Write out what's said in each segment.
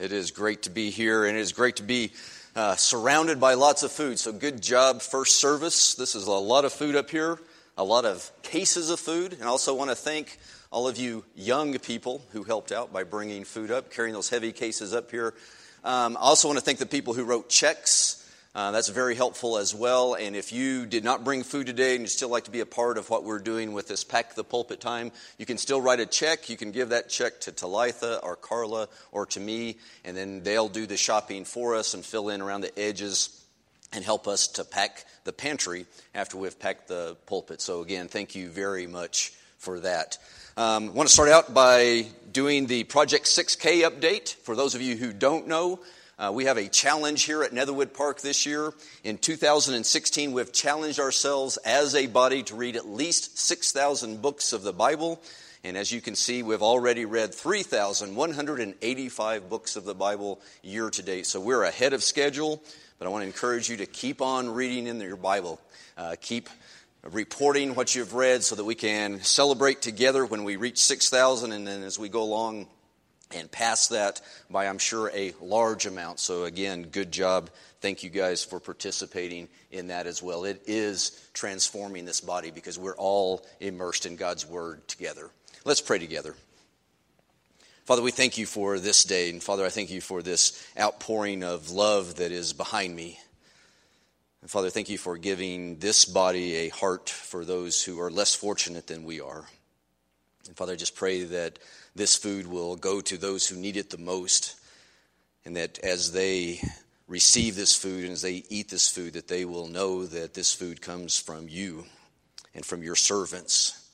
It is great to be here, and it is great to be uh, surrounded by lots of food. So, good job, first service. This is a lot of food up here, a lot of cases of food. And I also want to thank all of you young people who helped out by bringing food up, carrying those heavy cases up here. Um, I also want to thank the people who wrote checks uh, that's very helpful as well. And if you did not bring food today and you still like to be a part of what we're doing with this Pack the Pulpit time, you can still write a check. You can give that check to Talitha or Carla or to me, and then they'll do the shopping for us and fill in around the edges and help us to pack the pantry after we've packed the pulpit. So, again, thank you very much for that. Um, I want to start out by doing the Project 6K update. For those of you who don't know, uh, we have a challenge here at Netherwood Park this year. In 2016, we've challenged ourselves as a body to read at least 6,000 books of the Bible. And as you can see, we've already read 3,185 books of the Bible year to date. So we're ahead of schedule, but I want to encourage you to keep on reading in your Bible. Uh, keep reporting what you've read so that we can celebrate together when we reach 6,000 and then as we go along and pass that by, I'm sure, a large amount. So, again, good job. Thank you guys for participating in that as well. It is transforming this body because we're all immersed in God's Word together. Let's pray together. Father, we thank you for this day. And Father, I thank you for this outpouring of love that is behind me. And Father, thank you for giving this body a heart for those who are less fortunate than we are. And Father, I just pray that this food will go to those who need it the most, and that as they receive this food and as they eat this food, that they will know that this food comes from you and from your servants,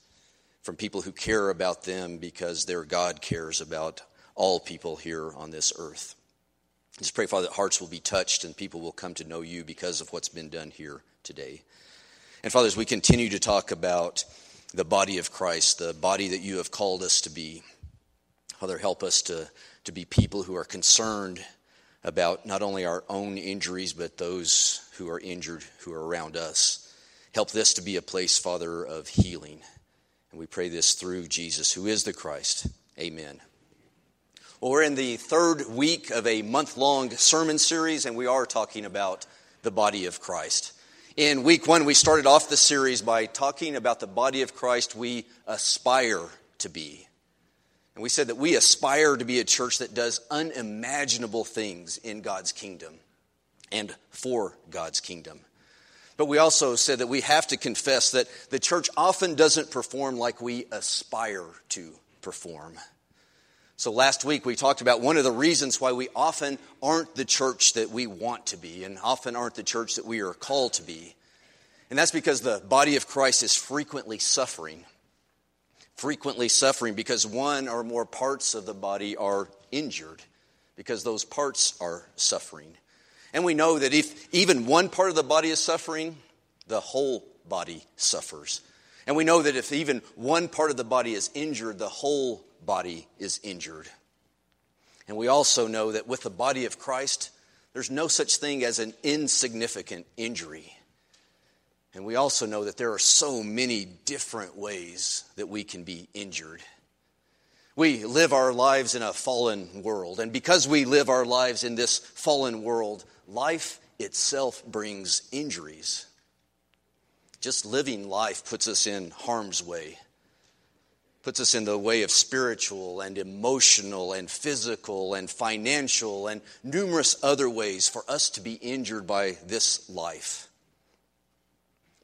from people who care about them because their God cares about all people here on this earth. Just pray, Father, that hearts will be touched and people will come to know you because of what's been done here today. And Father, as we continue to talk about the body of Christ, the body that you have called us to be, Father, help us to, to be people who are concerned about not only our own injuries, but those who are injured who are around us. Help this to be a place, Father, of healing. And we pray this through Jesus, who is the Christ. Amen. Well, we're in the third week of a month long sermon series, and we are talking about the body of Christ. In week one, we started off the series by talking about the body of Christ we aspire to be. And we said that we aspire to be a church that does unimaginable things in God's kingdom and for God's kingdom. But we also said that we have to confess that the church often doesn't perform like we aspire to perform. So last week we talked about one of the reasons why we often aren't the church that we want to be and often aren't the church that we are called to be. And that's because the body of Christ is frequently suffering frequently suffering because one or more parts of the body are injured, because those parts are suffering. And we know that if even one part of the body is suffering, the whole body suffers. And we know that if even one part of the body is injured, the whole body is injured. And we also know that with the body of Christ, there's no such thing as an insignificant injury. And we also know that there are so many different ways that we can be injured. We live our lives in a fallen world. And because we live our lives in this fallen world, life itself brings injuries. Just living life puts us in harm's way, puts us in the way of spiritual and emotional and physical and financial and numerous other ways for us to be injured by this life.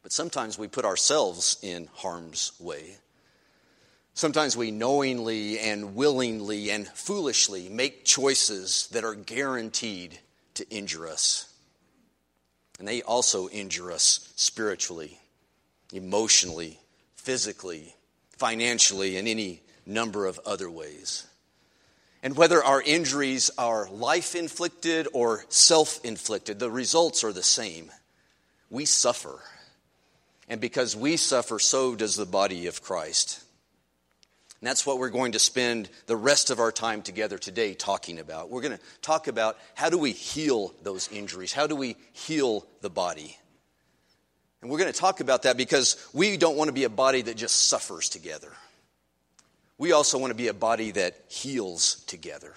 But sometimes we put ourselves in harm's way. Sometimes we knowingly and willingly and foolishly make choices that are guaranteed to injure us. And they also injure us spiritually, emotionally, physically, financially, and any number of other ways. And whether our injuries are life inflicted or self inflicted, the results are the same. We suffer. And because we suffer, so does the body of Christ. And that's what we're going to spend the rest of our time together today talking about. We're going to talk about how do we heal those injuries? How do we heal the body? And we're going to talk about that because we don't want to be a body that just suffers together. we also want to be a body that heals together.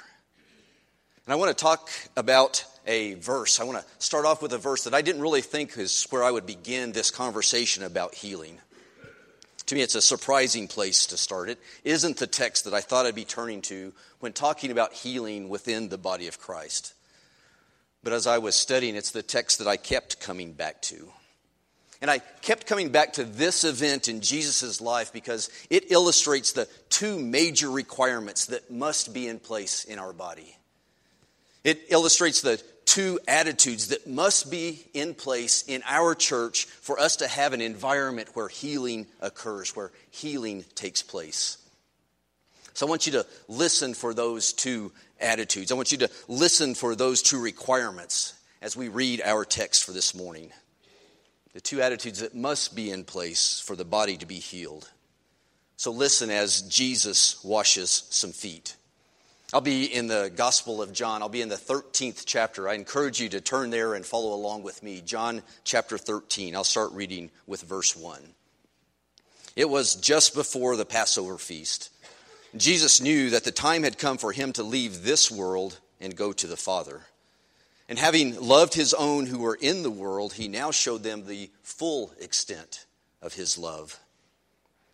And I want to talk about a verse. I want to start off with a verse that I didn't really think is where I would begin this conversation about healing. To me, it's a surprising place to start. It isn't the text that I thought I'd be turning to when talking about healing within the body of Christ. But as I was studying, it's the text that I kept coming back to. And I kept coming back to this event in Jesus' life because it illustrates the two major requirements that must be in place in our body. It illustrates the two attitudes that must be in place in our church for us to have an environment where healing occurs, where healing takes place. So I want you to listen for those two attitudes. I want you to listen for those two requirements as we read our text for this morning. The two attitudes that must be in place for the body to be healed. So listen as Jesus washes some feet. I'll be in the Gospel of John. I'll be in the 13th chapter. I encourage you to turn there and follow along with me. John chapter 13. I'll start reading with verse 1. It was just before the Passover feast. Jesus knew that the time had come for him to leave this world and go to the Father. And having loved his own who were in the world, he now showed them the full extent of his love.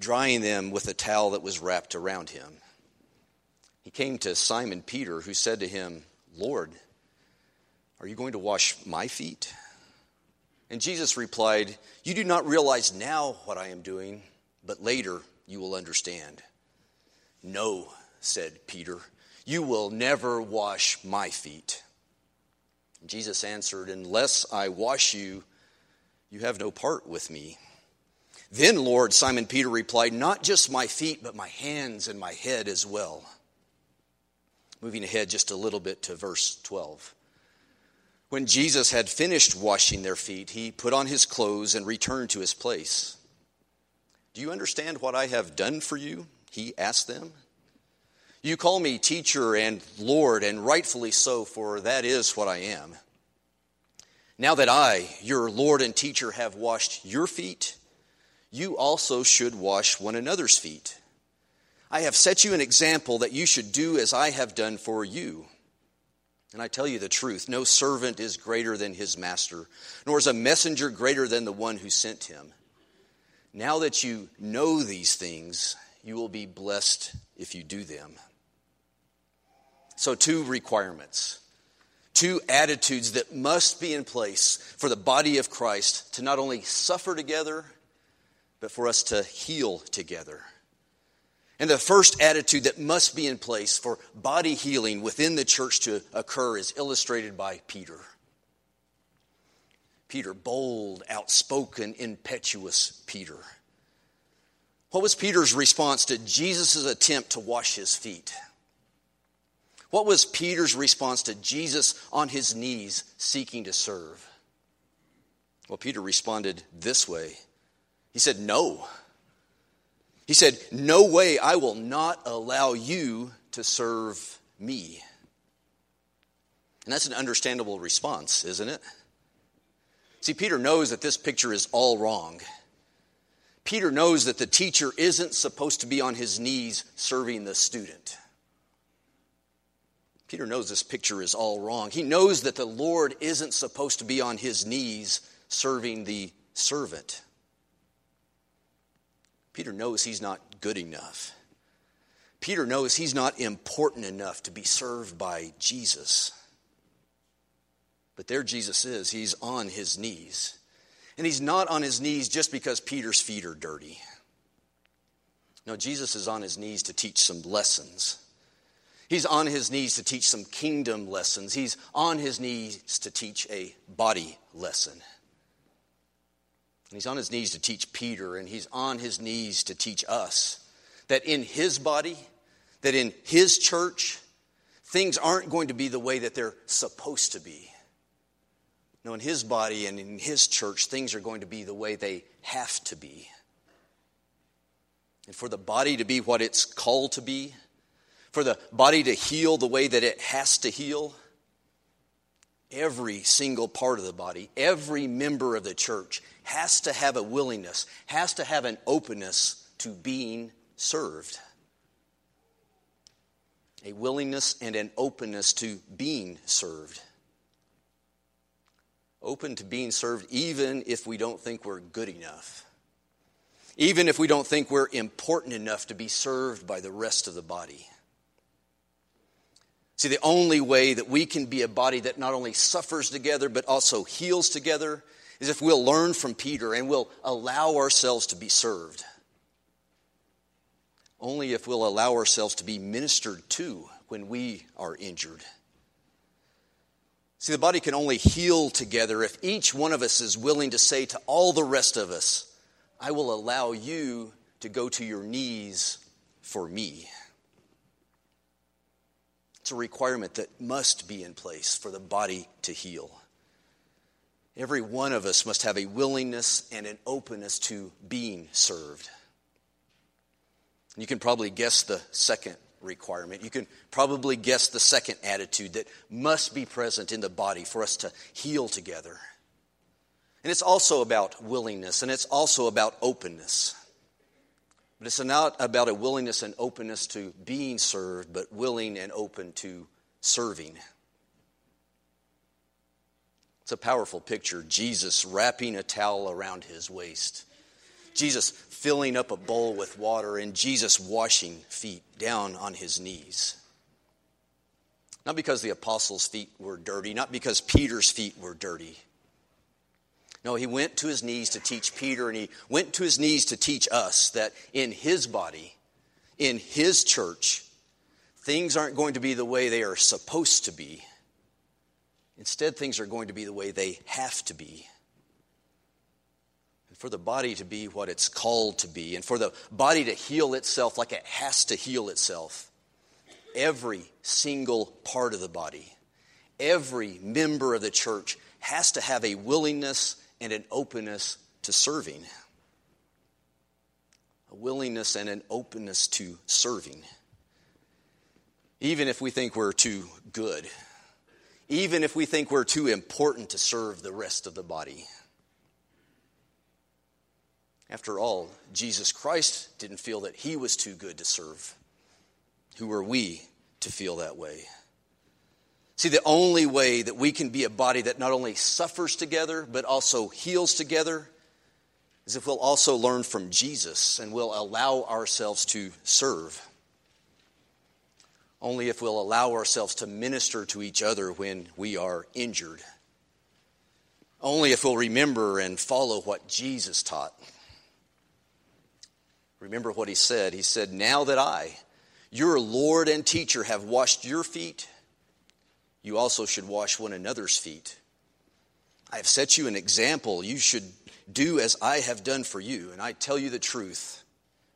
drying them with a towel that was wrapped around him. He came to Simon Peter, who said to him, Lord, are you going to wash my feet? And Jesus replied, You do not realize now what I am doing, but later you will understand. No, said Peter, you will never wash my feet. Jesus answered, Unless I wash you, you have no part with me. Then, Lord, Simon Peter replied, Not just my feet, but my hands and my head as well. Moving ahead just a little bit to verse 12. When Jesus had finished washing their feet, he put on his clothes and returned to his place. Do you understand what I have done for you? He asked them. You call me teacher and Lord, and rightfully so, for that is what I am. Now that I, your Lord and teacher, have washed your feet, you also should wash one another's feet. I have set you an example that you should do as I have done for you. And I tell you the truth no servant is greater than his master, nor is a messenger greater than the one who sent him. Now that you know these things, you will be blessed if you do them. So, two requirements, two attitudes that must be in place for the body of Christ to not only suffer together but for us to heal together. And the first attitude that must be in place for body healing within the church to occur is illustrated by Peter. Peter, bold, outspoken, impetuous Peter. What was Peter's response to Jesus' attempt to wash his feet? What was Peter's response to Jesus on his knees seeking to serve? Well, Peter responded this way he said, No. He said, No way, I will not allow you to serve me. And that's an understandable response, isn't it? See, Peter knows that this picture is all wrong. Peter knows that the teacher isn't supposed to be on his knees serving the student. Peter knows this picture is all wrong. He knows that the Lord isn't supposed to be on his knees serving the servant. Peter knows he's not good enough. Peter knows he's not important enough to be served by Jesus. But there Jesus is. He's on his knees. And he's not on his knees just because Peter's feet are dirty. No, Jesus is on his knees to teach some lessons. He's on his knees to teach some kingdom lessons. He's on his knees to teach a body lesson. And he's on his knees to teach Peter, and he's on his knees to teach us that in his body, that in His church, things aren't going to be the way that they're supposed to be. No, in His body and in His church, things are going to be the way they have to be. And for the body to be what it's called to be, for the body to heal the way that it has to heal, every single part of the body, every member of the church has to have a willingness, has to have an openness to being served. A willingness and an openness to being served. Open to being served even if we don't think we're good enough. Even if we don't think we're important enough to be served by the rest of the body. See, the only way that we can be a body that not only suffers together but also heals together is if we'll learn from Peter and we'll allow ourselves to be served. Only if we'll allow ourselves to be ministered to when we are injured. See, the body can only heal together if each one of us is willing to say to all the rest of us, I will allow you to go to your knees for me. It's a requirement that must be in place for the body to heal. Every one of us must have a willingness and an openness to being served. You can probably guess the second requirement. You can probably guess the second attitude that must be present in the body for us to heal together. And it's also about willingness and it's also about openness. But it's not about a willingness and openness to being served, but willing and open to serving. It's a powerful picture. Jesus wrapping a towel around his waist, Jesus filling up a bowl with water, and Jesus washing feet down on his knees. Not because the apostles' feet were dirty, not because Peter's feet were dirty no, he went to his knees to teach Peter, and he went to his knees to teach us that in his body, in his church, things aren't going to be the way they are supposed to be. Instead, things are going to be the way they have to be. And for the body to be what it's called to be, and for the body to heal itself like it has to heal itself, every single part of the body, every member of the church has to have a willingness and an openness to serving. A willingness and an openness to serving. Even if we think we're too good, even if we think we're too important to serve the rest of the body. After all, Jesus Christ didn't feel that he was too good to serve. Who are we to feel that way? See, the only way that we can be a body that not only suffers together, but also heals together, is if we'll also learn from Jesus and we'll allow ourselves to serve. Only if we'll allow ourselves to minister to each other when we are injured. Only if we'll remember and follow what Jesus taught. Remember what he said. He said, Now that I, your Lord and teacher, have washed your feet, you also should wash one another's feet. I have set you an example. You should do as I have done for you. And I tell you the truth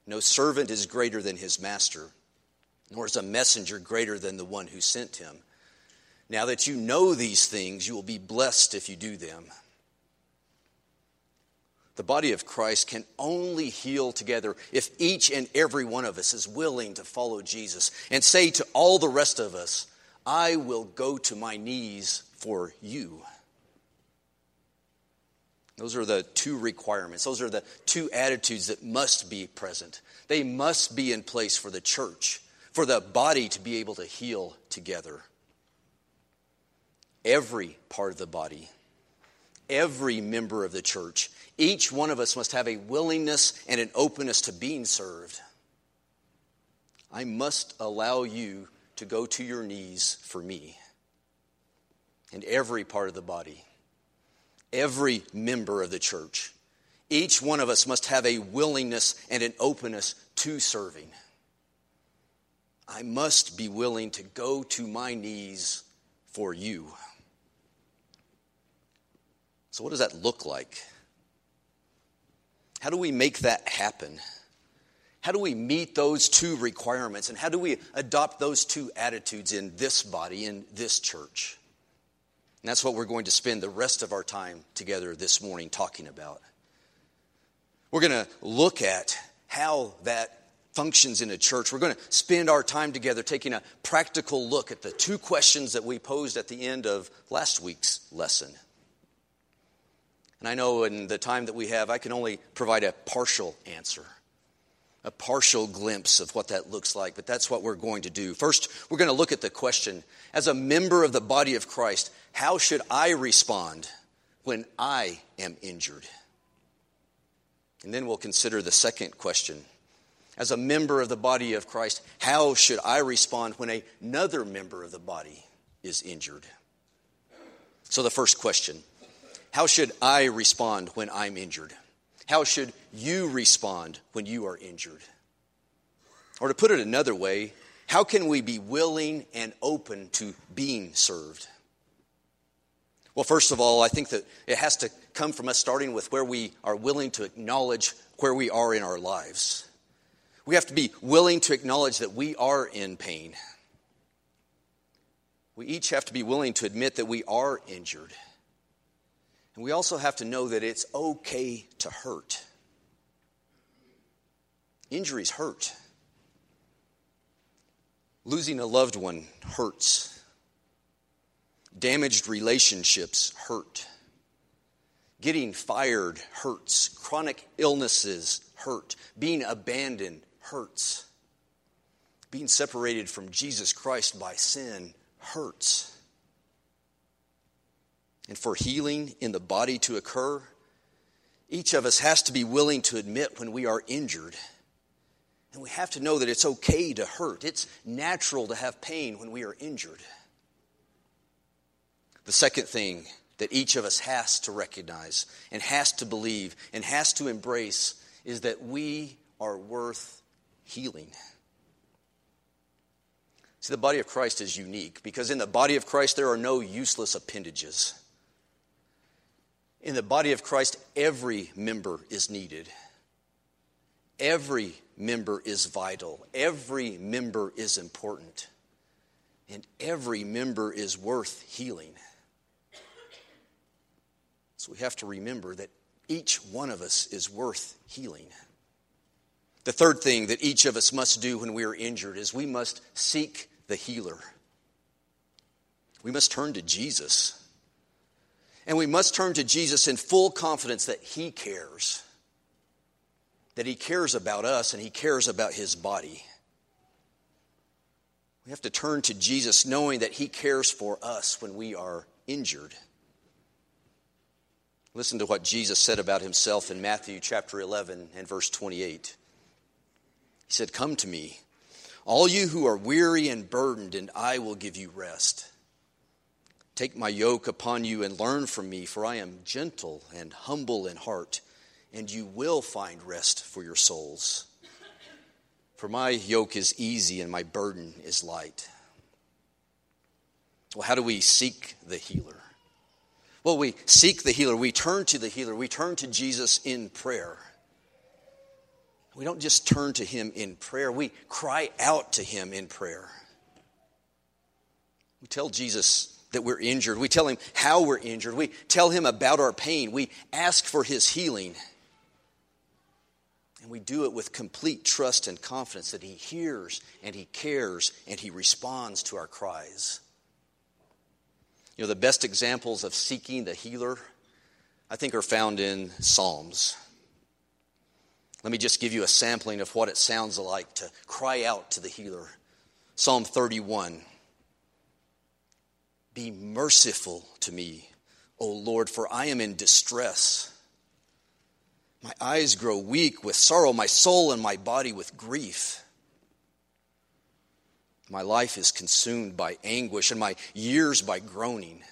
no servant is greater than his master, nor is a messenger greater than the one who sent him. Now that you know these things, you will be blessed if you do them. The body of Christ can only heal together if each and every one of us is willing to follow Jesus and say to all the rest of us, I will go to my knees for you. Those are the two requirements. Those are the two attitudes that must be present. They must be in place for the church, for the body to be able to heal together. Every part of the body, every member of the church, each one of us must have a willingness and an openness to being served. I must allow you to go to your knees for me. And every part of the body, every member of the church, each one of us must have a willingness and an openness to serving. I must be willing to go to my knees for you. So, what does that look like? How do we make that happen? How do we meet those two requirements and how do we adopt those two attitudes in this body, in this church? And that's what we're going to spend the rest of our time together this morning talking about. We're going to look at how that functions in a church. We're going to spend our time together taking a practical look at the two questions that we posed at the end of last week's lesson. And I know in the time that we have, I can only provide a partial answer, a partial glimpse of what that looks like, but that's what we're going to do. First, we're going to look at the question as a member of the body of Christ, how should I respond when I am injured? And then we'll consider the second question. As a member of the body of Christ, how should I respond when another member of the body is injured? So, the first question How should I respond when I'm injured? How should you respond when you are injured? Or to put it another way, how can we be willing and open to being served? Well, first of all, I think that it has to come from us starting with where we are willing to acknowledge where we are in our lives. We have to be willing to acknowledge that we are in pain. We each have to be willing to admit that we are injured. And we also have to know that it's okay to hurt. Injuries hurt. Losing a loved one hurts. Damaged relationships hurt. Getting fired hurts. Chronic illnesses hurt. Being abandoned hurts. Being separated from Jesus Christ by sin hurts. And for healing in the body to occur, each of us has to be willing to admit when we are injured. And we have to know that it's okay to hurt. It's natural to have pain when we are injured. The second thing that each of us has to recognize and has to believe and has to embrace is that we are worth healing. See, the body of Christ is unique because in the body of Christ there are no useless appendages. In the body of Christ, every member is needed. Every member is vital. Every member is important. And every member is worth healing. So we have to remember that each one of us is worth healing. The third thing that each of us must do when we are injured is we must seek the healer. We must turn to Jesus. And we must turn to Jesus in full confidence that He cares, that He cares about us and He cares about His body. We have to turn to Jesus knowing that He cares for us when we are injured. Listen to what Jesus said about himself in Matthew chapter 11 and verse 28. He said, Come to me, all you who are weary and burdened, and I will give you rest. Take my yoke upon you and learn from me, for I am gentle and humble in heart, and you will find rest for your souls. For my yoke is easy and my burden is light. Well, how do we seek the healer? Well, we seek the healer. We turn to the healer. We turn to Jesus in prayer. We don't just turn to him in prayer, we cry out to him in prayer. We tell Jesus that we're injured. We tell him how we're injured. We tell him about our pain. We ask for his healing. And we do it with complete trust and confidence that he hears and he cares and he responds to our cries. You know, the best examples of seeking the healer, I think, are found in Psalms. Let me just give you a sampling of what it sounds like to cry out to the healer. Psalm 31 Be merciful to me, O Lord, for I am in distress. My eyes grow weak with sorrow, my soul and my body with grief. My life is consumed by anguish, and my years by groaning.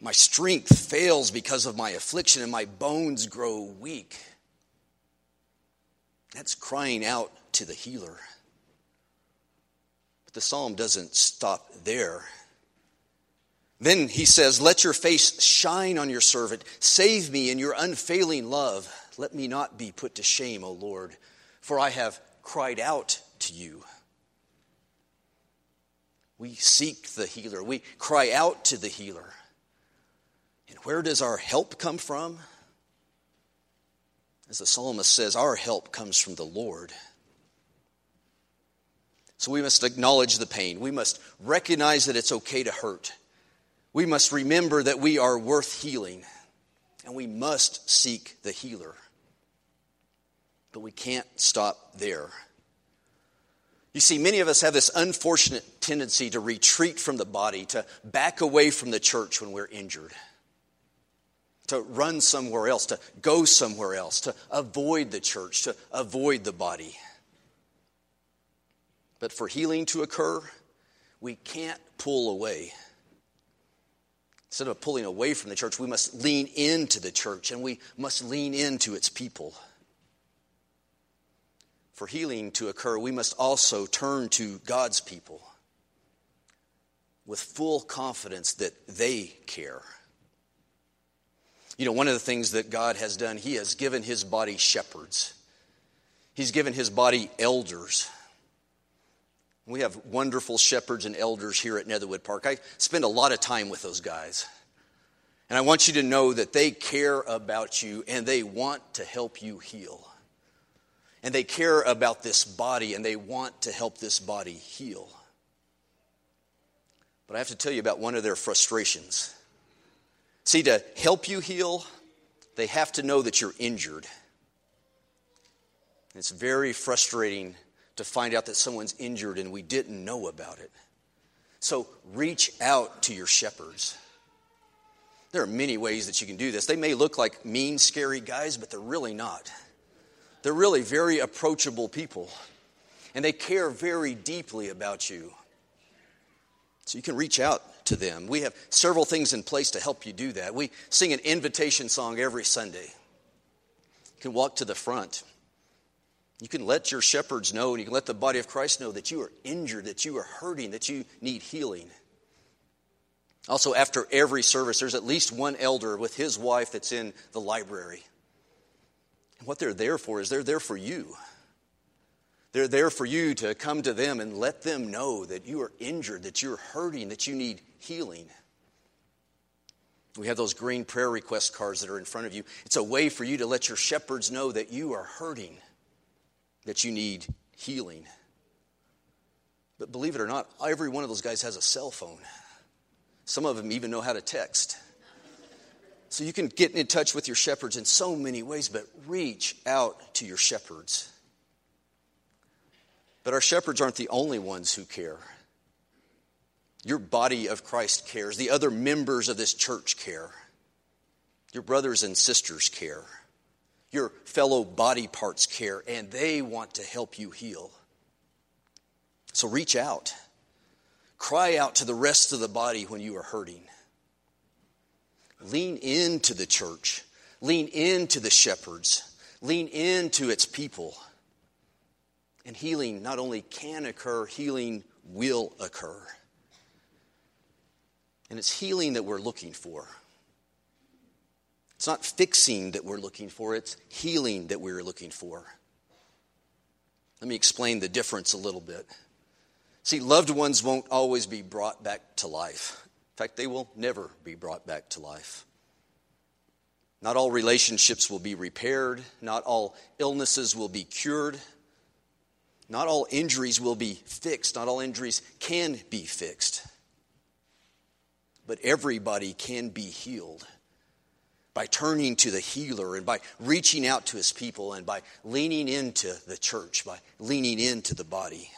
My strength fails because of my affliction, and my bones grow weak. That's crying out to the healer. But the psalm doesn't stop there. Then he says, Let your face shine on your servant. Save me in your unfailing love. Let me not be put to shame, O Lord for I have cried out to you. We seek the healer, we cry out to the healer. And where does our help come from? As the psalmist says, our help comes from the Lord. So we must acknowledge the pain. We must recognize that it's okay to hurt. We must remember that we are worth healing. And we must seek the healer. But we can't stop there. You see, many of us have this unfortunate tendency to retreat from the body, to back away from the church when we're injured to run somewhere else, to go somewhere else, to avoid the church, to avoid the body. But for healing to occur, we can't pull away. Instead of pulling away from the church, we must lean into the church and we must lean into its people. For healing to occur, we must also turn to God's people with full confidence that they care. You know, one of the things that God has done, He has given His body shepherds, He's given His body elders. We have wonderful shepherds and elders here at Netherwood Park. I spend a lot of time with those guys. And I want you to know that they care about you and they want to help you heal. And they care about this body and they want to help this body heal. But I have to tell you about one of their frustrations. See, to help you heal, they have to know that you're injured. It's very frustrating to find out that someone's injured and we didn't know about it. So reach out to your shepherds. There are many ways that you can do this. They may look like mean, scary guys, but they're really not. They're really very approachable people, and they care very deeply about you. So you can reach out to them. We have several things in place to help you do that. We sing an invitation song every Sunday. You can walk to the front. You can let your shepherds know, and you can let the body of Christ know that you are injured, that you are hurting, that you need healing. Also, after every service, there's at least one elder with his wife that's in the library. And what they're there for is they're there for you. They're there for you to come to them and let them know that you are injured, that you're hurting, that you need healing. We have those green prayer request cards that are in front of you. It's a way for you to let your shepherds know that you are hurting, that you need healing. But believe it or not, every one of those guys has a cell phone. Some of them even know how to text. So you can get in touch with your shepherds in so many ways, but reach out to your shepherds. But our shepherds aren't the only ones who care. Your body of Christ cares. The other members of this church care. Your brothers and sisters care. Your fellow body parts care, and they want to help you heal. So reach out. Cry out to the rest of the body when you are hurting. Lean into the church. Lean into the shepherds. Lean into its people. And healing not only can occur, healing will occur. And it's healing that we're looking for. It's not fixing that we're looking for, it's healing that we're looking for. Let me explain the difference a little bit. See, loved ones won't always be brought back to life. In fact, they will never be brought back to life. Not all relationships will be repaired, not all illnesses will be cured. Not all injuries will be fixed, not all injuries can be fixed. But everybody can be healed by turning to the healer and by reaching out to his people and by leaning into the church, by leaning into the body.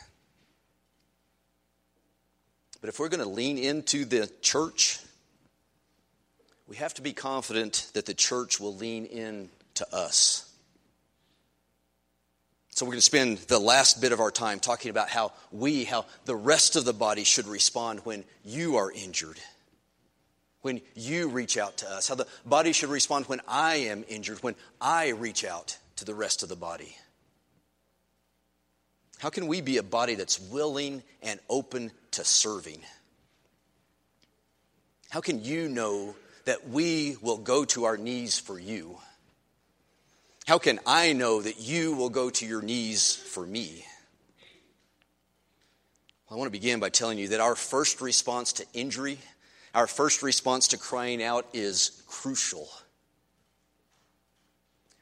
But if we're going to lean into the church, we have to be confident that the church will lean in to us. So we're going to spend the last bit of our time talking about how we, how the rest of the body should respond when you are injured. When you reach out to us, how the body should respond when I am injured, when I reach out to the rest of the body. How can we be a body that's willing and open to serving? How can you know that we will go to our knees for you? How can I know that you will go to your knees for me? Well, I want to begin by telling you that our first response to injury, our first response to crying out is crucial.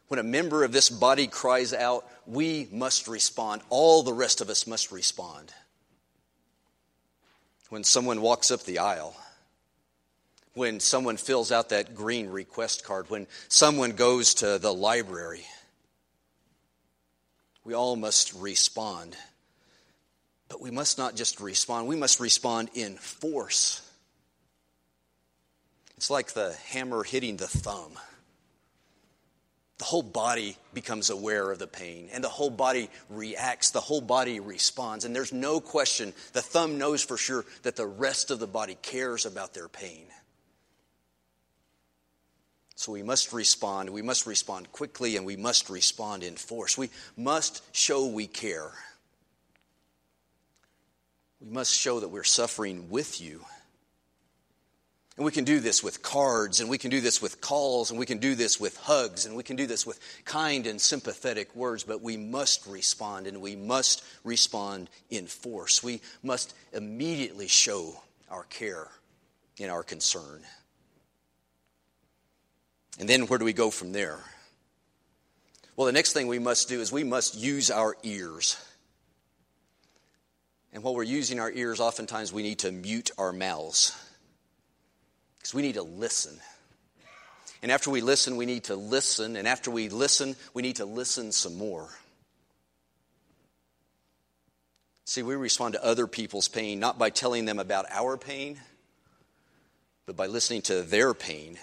When a member of this body cries out, we must respond. All the rest of us must respond. When someone walks up the aisle, when someone fills out that green request card, when someone goes to the library, we all must respond. But we must not just respond, we must respond in force. It's like the hammer hitting the thumb the whole body becomes aware of the pain and the whole body reacts, the whole body responds. And there's no question, the thumb knows for sure that the rest of the body cares about their pain. So we must respond. We must respond quickly and we must respond in force. We must show we care. We must show that we're suffering with you and we can do this with cards, and we can do this with calls, and we can do this with hugs, and we can do this with kind and sympathetic words, but we must respond, and we must respond in force. We must immediately show our care and our concern. And then where do we go from there? Well, the next thing we must do is we must use our ears. And while we're using our ears, oftentimes we need to mute our mouths. Because we need to listen. And after we listen, we need to listen. And after we listen, we need to listen some more. See, we respond to other people's pain not by telling them about our pain, but by listening to their pain.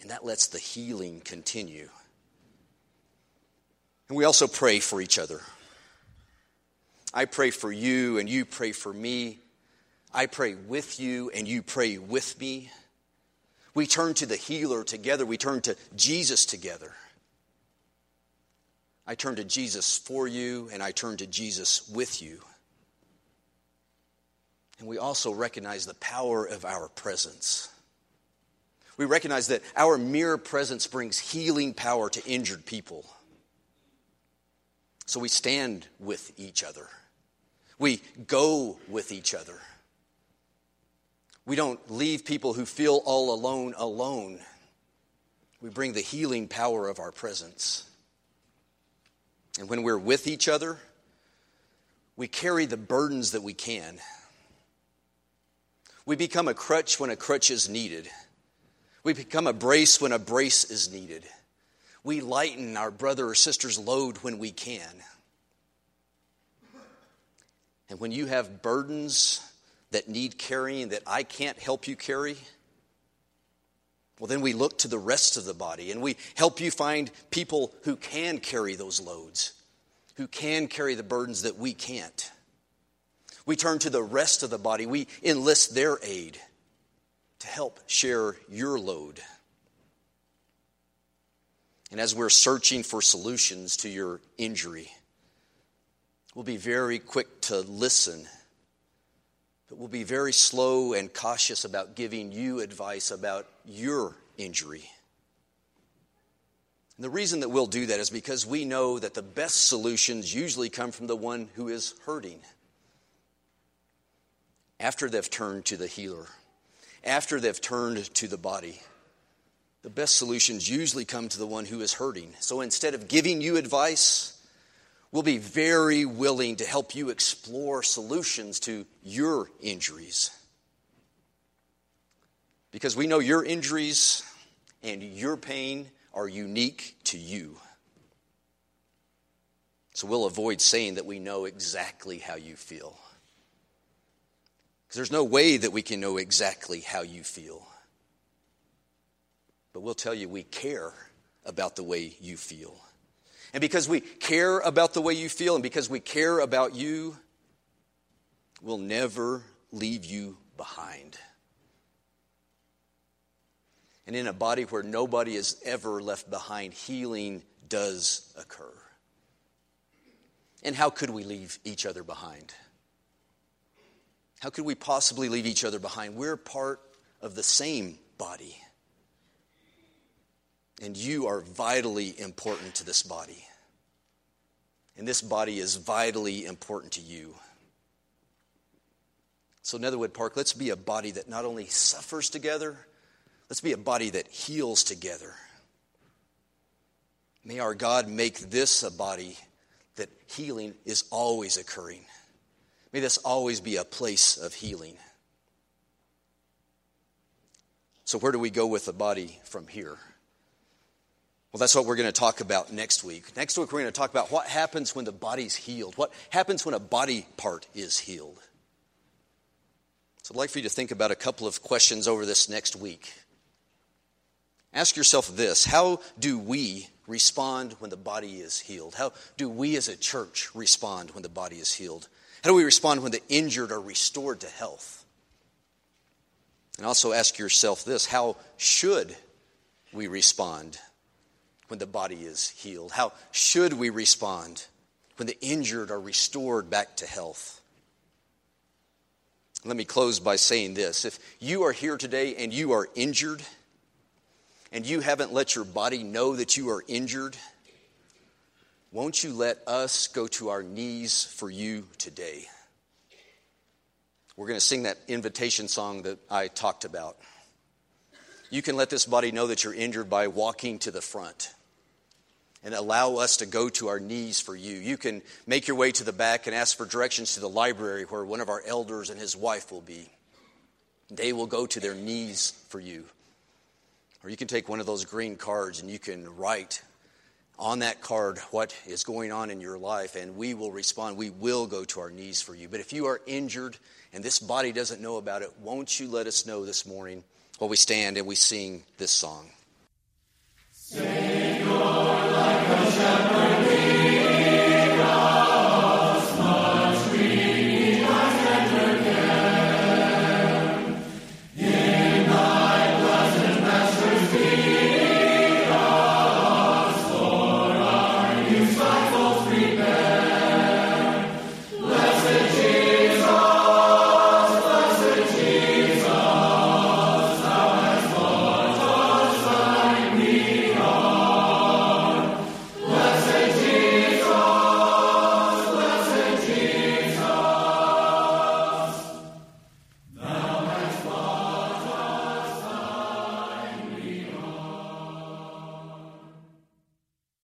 And that lets the healing continue. And we also pray for each other. I pray for you, and you pray for me. I pray with you and you pray with me. We turn to the healer together, we turn to Jesus together. I turn to Jesus for you and I turn to Jesus with you. And we also recognize the power of our presence. We recognize that our mere presence brings healing power to injured people. So we stand with each other. We go with each other. We don't leave people who feel all alone alone. We bring the healing power of our presence. And when we're with each other, we carry the burdens that we can. We become a crutch when a crutch is needed. We become a brace when a brace is needed. We lighten our brother or sister's load when we can. And when you have burdens that need carrying that I can't help you carry? Well, then we look to the rest of the body and we help you find people who can carry those loads, who can carry the burdens that we can't. We turn to the rest of the body, we enlist their aid to help share your load. And as we're searching for solutions to your injury, we'll be very quick to listen we'll be very slow and cautious about giving you advice about your injury. And the reason that we'll do that is because we know that the best solutions usually come from the one who is hurting. After they've turned to the healer, after they've turned to the body, the best solutions usually come to the one who is hurting. So instead of giving you advice, We'll be very willing to help you explore solutions to your injuries. Because we know your injuries and your pain are unique to you. So we'll avoid saying that we know exactly how you feel. Because there's no way that we can know exactly how you feel. But we'll tell you we care about the way you feel. And because we care about the way you feel and because we care about you, we'll never leave you behind. And in a body where nobody is ever left behind, healing does occur. And how could we leave each other behind? How could we possibly leave each other behind? We're part of the same body. And you are vitally important to this body. And this body is vitally important to you. So, Netherwood Park, let's be a body that not only suffers together, let's be a body that heals together. May our God make this a body that healing is always occurring. May this always be a place of healing. So, where do we go with the body from here? Well, that's what we're going to talk about next week. Next week, we're going to talk about what happens when the body's healed. What happens when a body part is healed? So I'd like for you to think about a couple of questions over this next week. Ask yourself this How do we respond when the body is healed? How do we as a church respond when the body is healed? How do we respond when the injured are restored to health? And also ask yourself this How should we respond when the body is healed? How should we respond when the injured are restored back to health? Let me close by saying this. If you are here today and you are injured, and you haven't let your body know that you are injured, won't you let us go to our knees for you today? We're going to sing that invitation song that I talked about. You can let this body know that you're injured by walking to the front and allow us to go to our knees for you. You can make your way to the back and ask for directions to the library where one of our elders and his wife will be. They will go to their knees for you. Or you can take one of those green cards and you can write on that card what is going on in your life, and we will respond. We will go to our knees for you. But if you are injured and this body doesn't know about it, won't you let us know this morning while we stand and we sing this song? Savior, like.